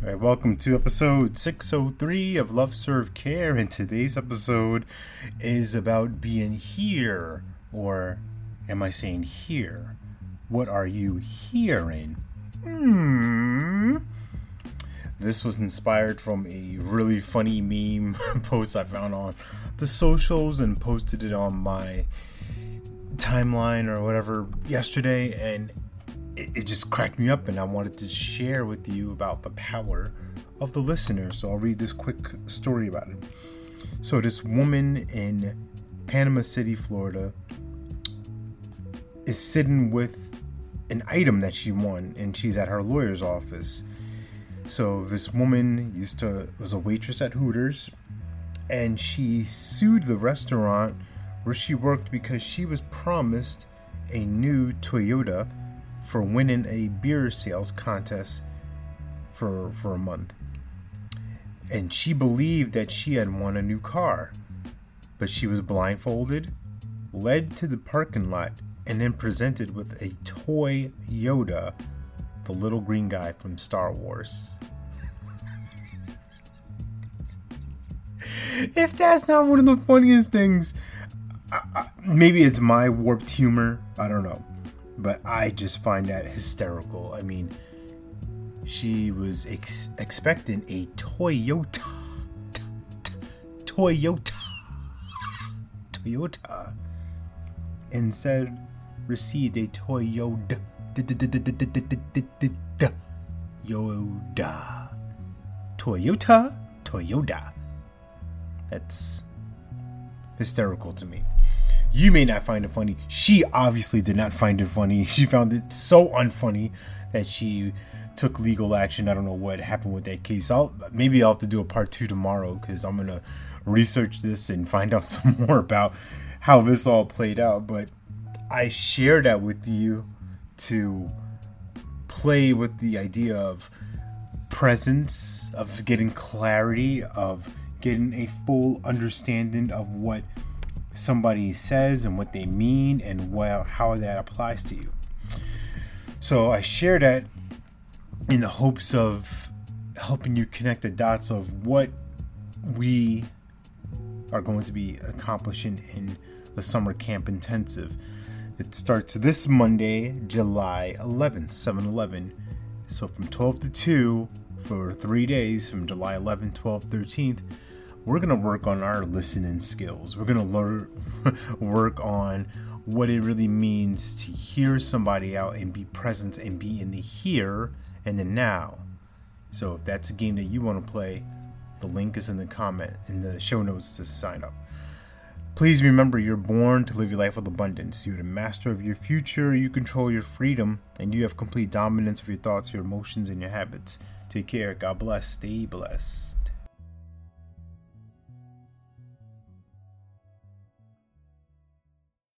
All right, welcome to episode 603 of Love Serve Care. And today's episode is about being here, or am I saying here? What are you hearing? Hmm. This was inspired from a really funny meme post I found on the socials and posted it on my timeline or whatever yesterday. And it, it just cracked me up, and I wanted to share with you about the power of the listener. So I'll read this quick story about it. So, this woman in Panama City, Florida, is sitting with an item that she won, and she's at her lawyer's office. So, this woman used to was a waitress at Hooters, and she sued the restaurant where she worked because she was promised a new Toyota for winning a beer sales contest for for a month. And she believed that she had won a new car. But she was blindfolded, led to the parking lot, and then presented with a toy Yoda, the little green guy from Star Wars. if that's not one of the funniest things, I, I, maybe it's my warped humor. I don't know but I just find that hysterical. I mean, she was ex- expecting a Toyota, Toyota, Toyota, instead received a Toyota, Yoda, Toyota, Toyota. That's hysterical to me. You may not find it funny. She obviously did not find it funny. She found it so unfunny that she took legal action. I don't know what happened with that case. I'll maybe I'll have to do a part two tomorrow because I'm gonna research this and find out some more about how this all played out. But I share that with you to play with the idea of presence, of getting clarity, of getting a full understanding of what somebody says and what they mean and well, how that applies to you. So I share that in the hopes of helping you connect the dots of what we are going to be accomplishing in the summer camp intensive. It starts this Monday, July 11th, 7 11. So from 12 to 2 for three days from July 11th, 12th, 13th we're going to work on our listening skills. We're going to learn work on what it really means to hear somebody out and be present and be in the here and the now. So if that's a game that you want to play, the link is in the comment in the show notes to sign up. Please remember you're born to live your life with abundance. You're the master of your future, you control your freedom, and you have complete dominance of your thoughts, your emotions, and your habits. Take care. God bless. Stay blessed.